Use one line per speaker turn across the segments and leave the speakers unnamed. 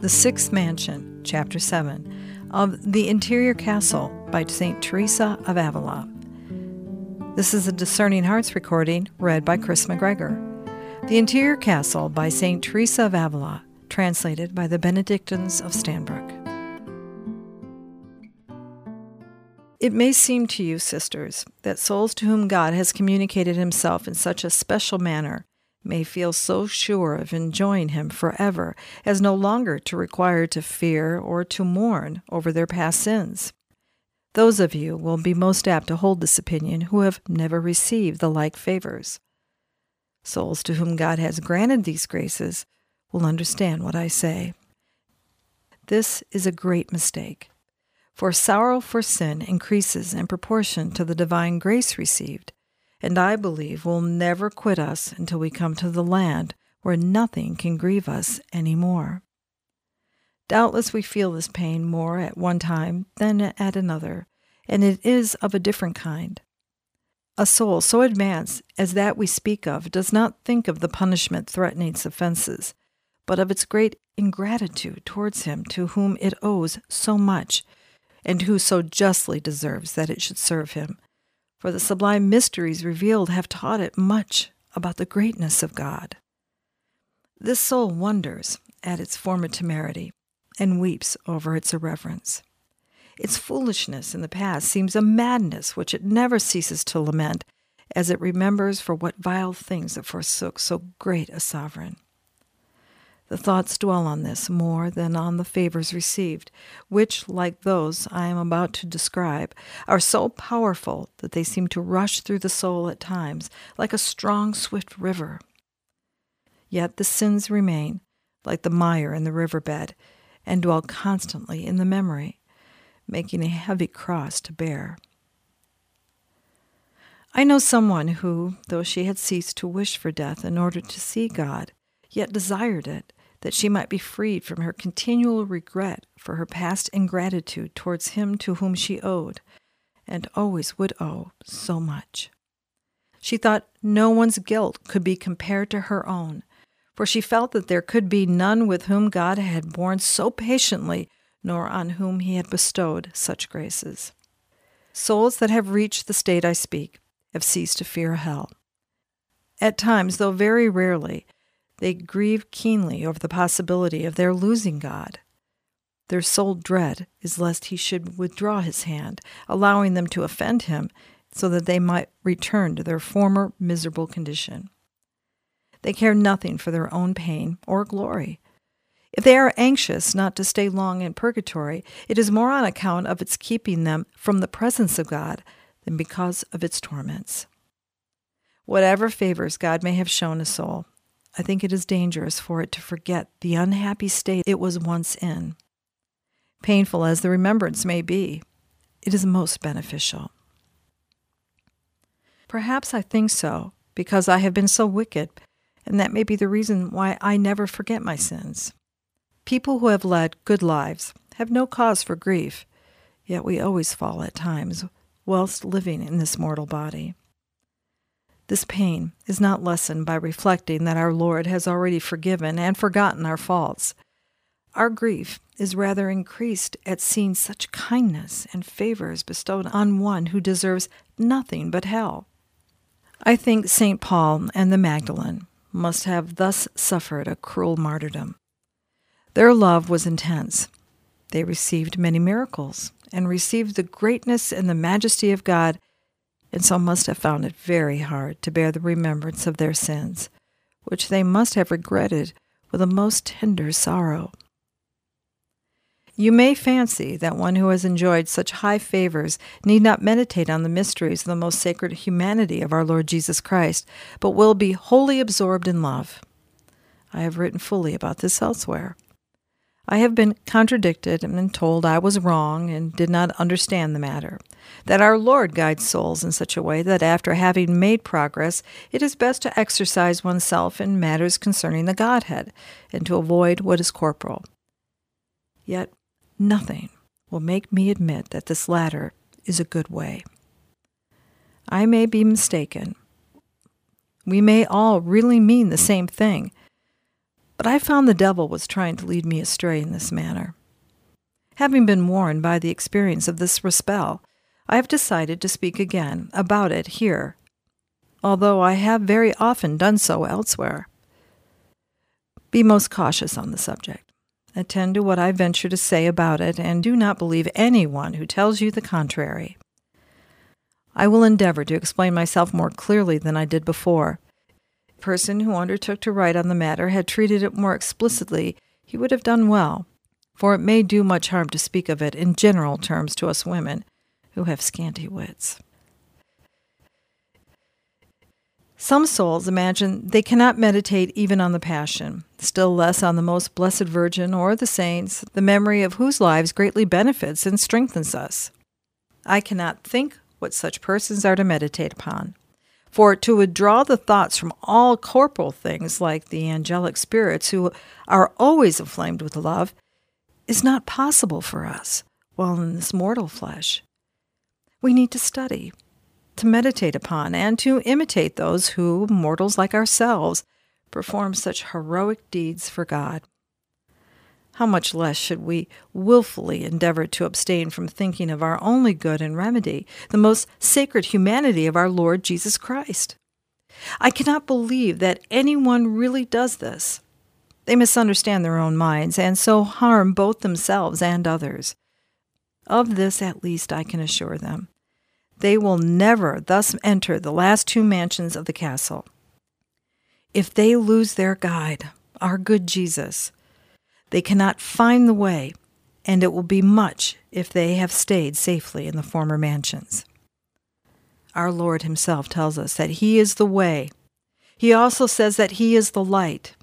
The Sixth Mansion, Chapter 7, of The Interior Castle by St. Teresa of Avila. This is a Discerning Hearts recording read by Chris McGregor. The Interior Castle by St. Teresa of Avila, translated by the Benedictines of Stanbrook. It may seem to you, sisters, that souls to whom God has communicated himself in such a special manner may feel so sure of enjoying him forever as no longer to require to fear or to mourn over their past sins. Those of you will be most apt to hold this opinion who have never received the like favors. Souls to whom God has granted these graces will understand what I say. This is a great mistake, for sorrow for sin increases in proportion to the divine grace received and I believe will never quit us until we come to the land where nothing can grieve us any more. Doubtless we feel this pain more at one time than at another, and it is of a different kind. A soul so advanced as that we speak of does not think of the punishment threatening its offenses, but of its great ingratitude towards him to whom it owes so much, and who so justly deserves that it should serve him, for the sublime mysteries revealed have taught it much about the greatness of God. This soul wonders at its former temerity and weeps over its irreverence. Its foolishness in the past seems a madness which it never ceases to lament as it remembers for what vile things it forsook so great a sovereign. The thoughts dwell on this more than on the favors received, which, like those I am about to describe, are so powerful that they seem to rush through the soul at times like a strong, swift river. Yet the sins remain, like the mire in the river bed, and dwell constantly in the memory, making a heavy cross to bear. I know someone who, though she had ceased to wish for death in order to see God, yet desired it that she might be freed from her continual regret for her past ingratitude towards him to whom she owed, and always would owe, so much. She thought no one's guilt could be compared to her own, for she felt that there could be none with whom God had borne so patiently, nor on whom he had bestowed such graces. Souls that have reached the state I speak have ceased to fear hell. At times, though very rarely, they grieve keenly over the possibility of their losing God. Their sole dread is lest he should withdraw his hand, allowing them to offend him, so that they might return to their former miserable condition. They care nothing for their own pain or glory. If they are anxious not to stay long in purgatory, it is more on account of its keeping them from the presence of God than because of its torments. Whatever favors God may have shown a soul, I think it is dangerous for it to forget the unhappy state it was once in. Painful as the remembrance may be, it is most beneficial. Perhaps I think so because I have been so wicked, and that may be the reason why I never forget my sins. People who have led good lives have no cause for grief, yet we always fall at times whilst living in this mortal body. This pain is not lessened by reflecting that our Lord has already forgiven and forgotten our faults. Our grief is rather increased at seeing such kindness and favors bestowed on one who deserves nothing but hell. I think St. Paul and the Magdalene must have thus suffered a cruel martyrdom. Their love was intense. They received many miracles and received the greatness and the majesty of God and so must have found it very hard to bear the remembrance of their sins, which they must have regretted with a most tender sorrow. You may fancy that one who has enjoyed such high favors need not meditate on the mysteries of the most sacred humanity of our Lord Jesus Christ, but will be wholly absorbed in love. I have written fully about this elsewhere. I have been contradicted and been told I was wrong and did not understand the matter. That our Lord guides souls in such a way that after having made progress, it is best to exercise oneself in matters concerning the Godhead and to avoid what is corporal. Yet nothing will make me admit that this latter is a good way. I may be mistaken. We may all really mean the same thing But I found the devil was trying to lead me astray in this manner. Having been warned by the experience of this spell, I have decided to speak again about it here, although I have very often done so elsewhere. Be most cautious on the subject. Attend to what I venture to say about it, and do not believe anyone who tells you the contrary. I will endeavor to explain myself more clearly than I did before. Person who undertook to write on the matter had treated it more explicitly, he would have done well, for it may do much harm to speak of it in general terms to us women, who have scanty wits. Some souls imagine they cannot meditate even on the Passion, still less on the most blessed Virgin or the saints, the memory of whose lives greatly benefits and strengthens us. I cannot think what such persons are to meditate upon. For to withdraw the thoughts from all corporal things like the angelic spirits who are always inflamed with love is not possible for us while in this mortal flesh. We need to study, to meditate upon, and to imitate those who, mortals like ourselves, perform such heroic deeds for God. How much less should we wilfully endeavor to abstain from thinking of our only good and remedy, the most sacred humanity of our Lord Jesus Christ? I cannot believe that anyone really does this. They misunderstand their own minds and so harm both themselves and others. Of this at least I can assure them. They will never thus enter the last two mansions of the castle. If they lose their guide, our good Jesus, they cannot find the way, and it will be much if they have stayed safely in the former mansions. Our Lord Himself tells us that He is the way. He also says that He is the light,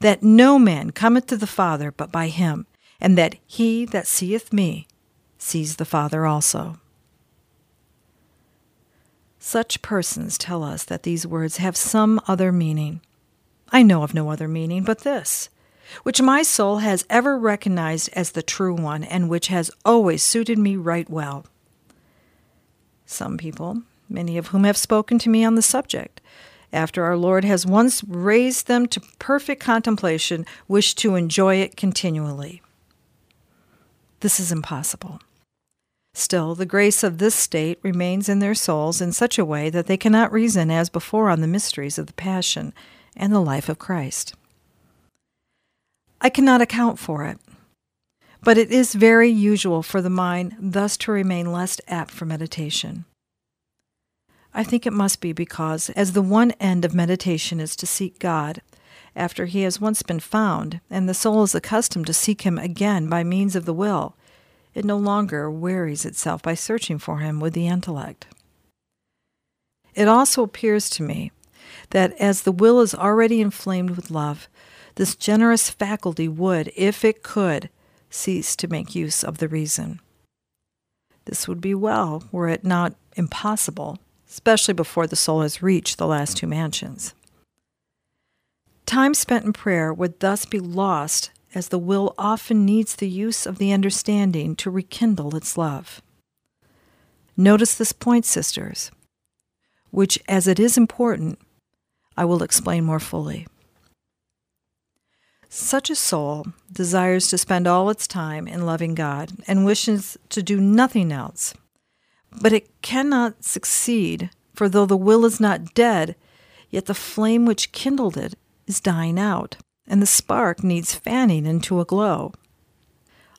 that no man cometh to the Father but by Him, and that he that seeth me sees the Father also. Such persons tell us that these words have some other meaning. I know of no other meaning but this, which my soul has ever recognized as the true one and which has always suited me right well. Some people, many of whom have spoken to me on the subject, after our Lord has once raised them to perfect contemplation, wish to enjoy it continually. This is impossible. Still, the grace of this state remains in their souls in such a way that they cannot reason as before on the mysteries of the Passion and the life of Christ. I cannot account for it, but it is very usual for the mind thus to remain less apt for meditation. I think it must be because, as the one end of meditation is to seek God, after he has once been found, and the soul is accustomed to seek him again by means of the will, it no longer wearies itself by searching for him with the intellect. It also appears to me that as the will is already inflamed with love, this generous faculty would, if it could, cease to make use of the reason. This would be well were it not impossible, especially before the soul has reached the last two mansions. Time spent in prayer would thus be lost, as the will often needs the use of the understanding to rekindle its love. Notice this point, sisters, which, as it is important, I will explain more fully. Such a soul desires to spend all its time in loving God and wishes to do nothing else. But it cannot succeed, for though the will is not dead, yet the flame which kindled it is dying out, and the spark needs fanning into a glow.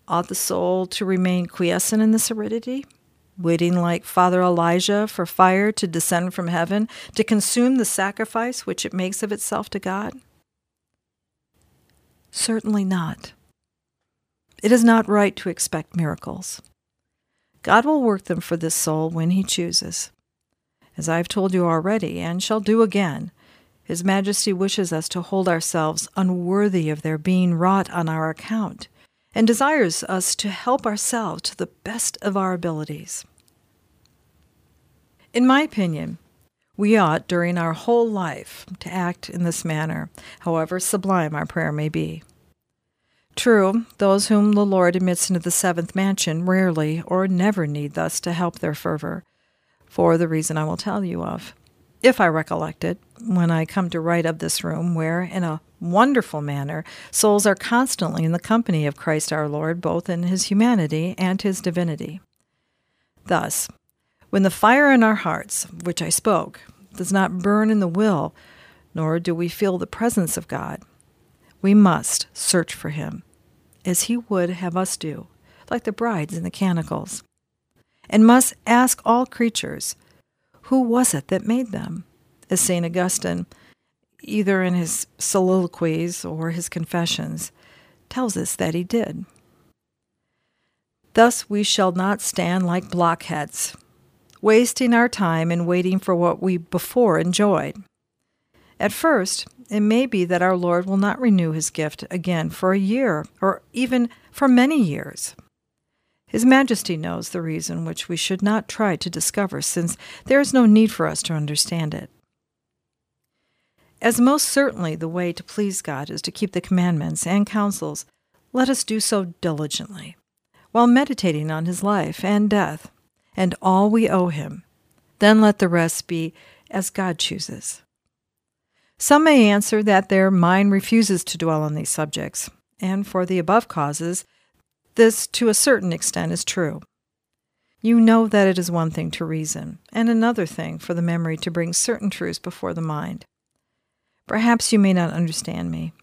Ought the soul to remain quiescent in this aridity? waiting like Father Elijah for fire to descend from heaven to consume the sacrifice which it makes of itself to God? Certainly not. It is not right to expect miracles. God will work them for this soul when He chooses. As I have told you already, and shall do again, His Majesty wishes us to hold ourselves unworthy of their being wrought on our account and desires us to help ourselves to the best of our abilities. In my opinion, we ought, during our whole life, to act in this manner, however sublime our prayer may be. True, those whom the Lord admits into the seventh mansion rarely or never need thus to help their fervor, for the reason I will tell you of. if I recollect it, when I come to write of this room, where, in a wonderful manner, souls are constantly in the company of Christ our Lord, both in his humanity and his divinity. Thus, when the fire in our hearts, which I spoke, does not burn in the will, nor do we feel the presence of God, we must search for him, as he would have us do, like the brides in the canticles, and must ask all creatures, Who was it that made them? As St. Augustine, either in his soliloquies or his confessions, tells us that he did. Thus we shall not stand like blockheads, wasting our time in waiting for what we before enjoyed. At first, it may be that our Lord will not renew his gift again for a year, or even for many years. His Majesty knows the reason which we should not try to discover, since there is no need for us to understand it. As most certainly the way to please God is to keep the commandments and counsels, let us do so diligently, while meditating on his life and death, and all we owe him. Then let the rest be as God chooses. Some may answer that their mind refuses to dwell on these subjects, and for the above causes, this to a certain extent is true. You know that it is one thing to reason, and another thing for the memory to bring certain truths before the mind. Perhaps you may not understand me.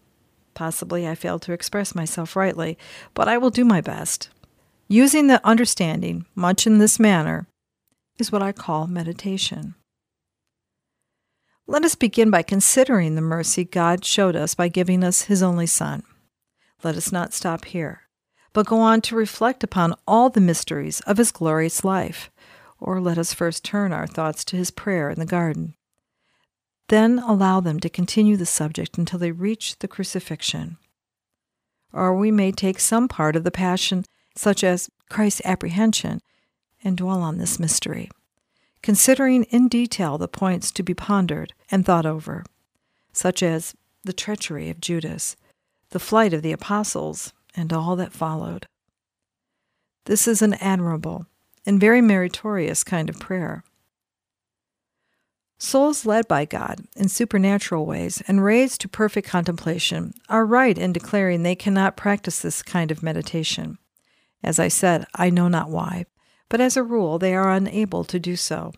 Possibly I failed to express myself rightly, but I will do my best. Using the understanding much in this manner is what I call meditation. Let us begin by considering the mercy God showed us by giving us His only Son. Let us not stop here, but go on to reflect upon all the mysteries of His glorious life, or let us first turn our thoughts to His prayer in the garden. Then allow them to continue the subject until they reach the crucifixion. Or we may take some part of the Passion, such as Christ's apprehension, and dwell on this mystery considering in detail the points to be pondered and thought over, such as the treachery of Judas, the flight of the apostles, and all that followed. This is an admirable and very meritorious kind of prayer. Souls led by God in supernatural ways and raised to perfect contemplation are right in declaring they cannot practice this kind of meditation. As I said, I know not why, but as a rule they are unable to do so.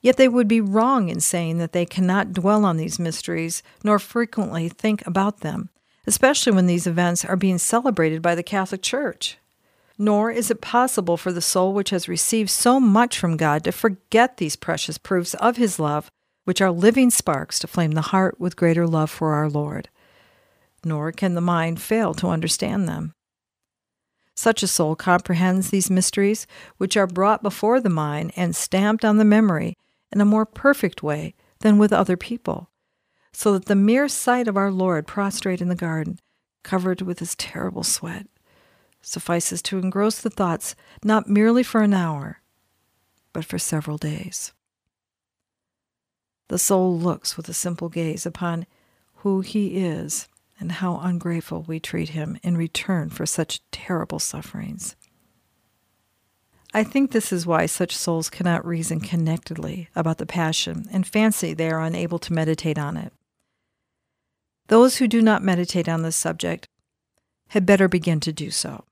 Yet they would be wrong in saying that they cannot dwell on these mysteries nor frequently think about them, especially when these events are being celebrated by the Catholic Church. Nor is it possible for the soul which has received so much from God to forget these precious proofs of His love, which are living sparks to flame the heart with greater love for our Lord. Nor can the mind fail to understand them. Such a soul comprehends these mysteries, which are brought before the mind and stamped on the memory in a more perfect way than with other people, so that the mere sight of our Lord prostrate in the garden, covered with his terrible sweat, suffices to engross the thoughts not merely for an hour, but for several days. The soul looks with a simple gaze upon who he is and how ungrateful we treat him in return for such terrible sufferings. I think this is why such souls cannot reason connectedly about the Passion and fancy they are unable to meditate on it. Those who do not meditate on this subject had better begin to do so.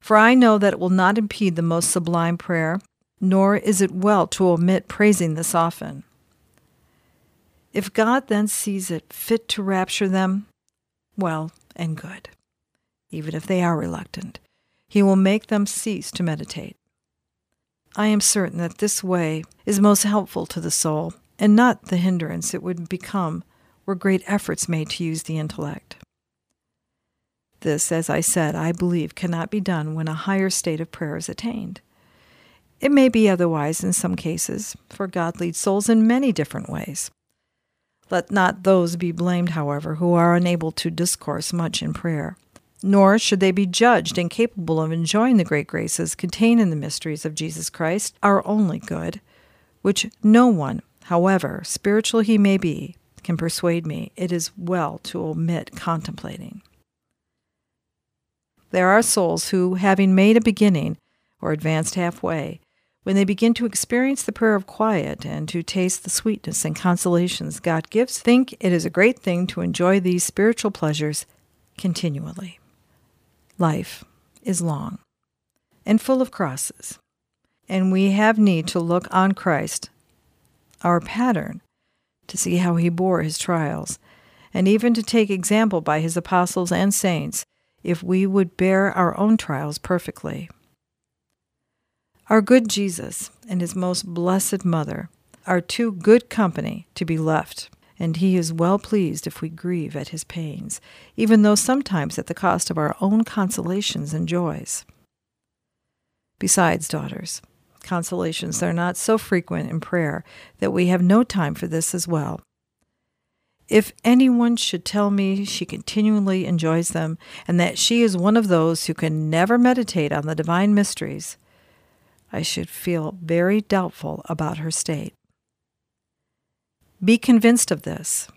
For I know that it will not impede the most sublime prayer, nor is it well to omit praising this often. If God then sees it fit to rapture them, well and good, even if they are reluctant. He will make them cease to meditate. I am certain that this way is most helpful to the soul, and not the hindrance it would become were great efforts made to use the intellect. This, as I said, I believe cannot be done when a higher state of prayer is attained. It may be otherwise in some cases, for God leads souls in many different ways. Let not those be blamed, however, who are unable to discourse much in prayer. Nor should they be judged incapable of enjoying the great graces contained in the mysteries of Jesus Christ, our only good, which no one, however spiritual he may be, can persuade me it is well to omit contemplating. There are souls who, having made a beginning, or advanced halfway, when they begin to experience the prayer of quiet and to taste the sweetness and consolations God gives, think it is a great thing to enjoy these spiritual pleasures continually. Life is long and full of crosses, and we have need to look on Christ, our pattern, to see how he bore his trials, and even to take example by his apostles and saints if we would bear our own trials perfectly. Our good Jesus and his most blessed Mother are too good company to be left, and he is well pleased if we grieve at his pains, even though sometimes at the cost of our own consolations and joys. Besides, daughters, consolations are not so frequent in prayer that we have no time for this as well. If anyone should tell me she continually enjoys them, and that she is one of those who can never meditate on the divine mysteries, I should feel very doubtful about her state. Be convinced of this.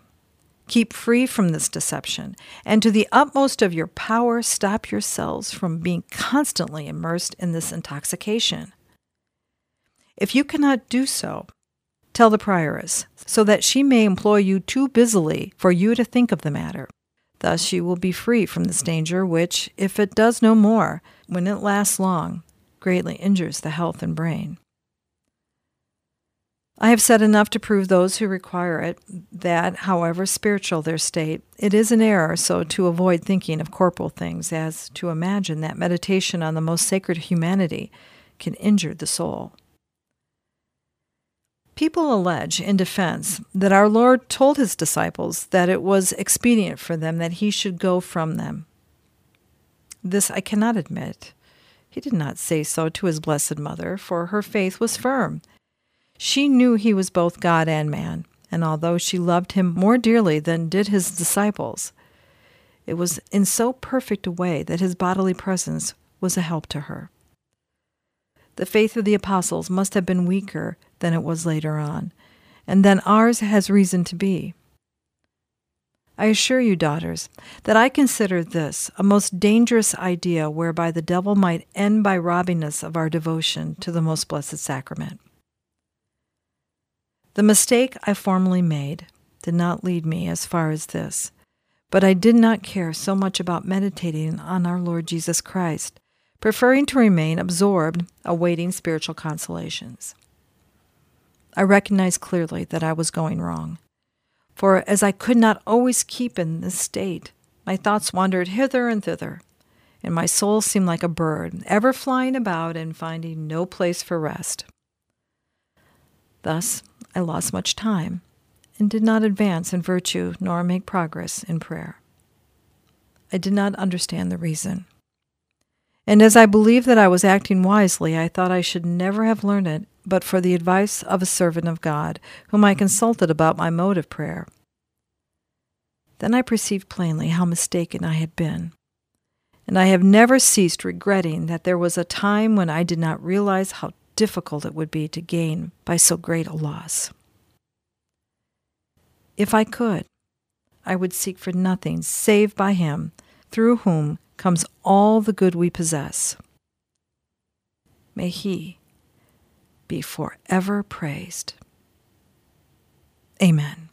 Keep free from this deception, and to the utmost of your power, stop yourselves from being constantly immersed in this intoxication. If you cannot do so, tell the prioress, so that she may employ you too busily for you to think of the matter. Thus you will be free from this danger, which, if it does no more, when it lasts long, greatly injures the health and brain. I have said enough to prove those who require it that, however spiritual their state, it is an error so to avoid thinking of corporal things as to imagine that meditation on the most sacred humanity can injure the soul. People allege in defense that our Lord told his disciples that it was expedient for them that he should go from them. This I cannot admit. He did not say so to his blessed mother, for her faith was firm. She knew he was both God and man, and although she loved him more dearly than did his disciples, it was in so perfect a way that his bodily presence was a help to her. The faith of the apostles must have been weaker than it was later on, and than ours has reason to be. I assure you, daughters, that I consider this a most dangerous idea whereby the devil might end by robbing us of our devotion to the most blessed sacrament. The mistake I formerly made did not lead me as far as this, but I did not care so much about meditating on our Lord Jesus Christ, preferring to remain absorbed awaiting spiritual consolations. I recognized clearly that I was going wrong for as I could not always keep in this state, my thoughts wandered hither and thither, and my soul seemed like a bird, ever flying about and finding no place for rest. Thus, I lost much time and did not advance in virtue nor make progress in prayer. I did not understand the reason. And as I believed that I was acting wisely, I thought I should never have learned it but for the advice of a servant of God, whom I mm-hmm. consulted about my mode of prayer. Then I perceived plainly how mistaken I had been, and I have never ceased regretting that there was a time when I did not realize how difficult it would be to gain by so great a loss. If I could, I would seek for nothing save by Him, through whom comes all the good we possess. May He be forever praised. Amen.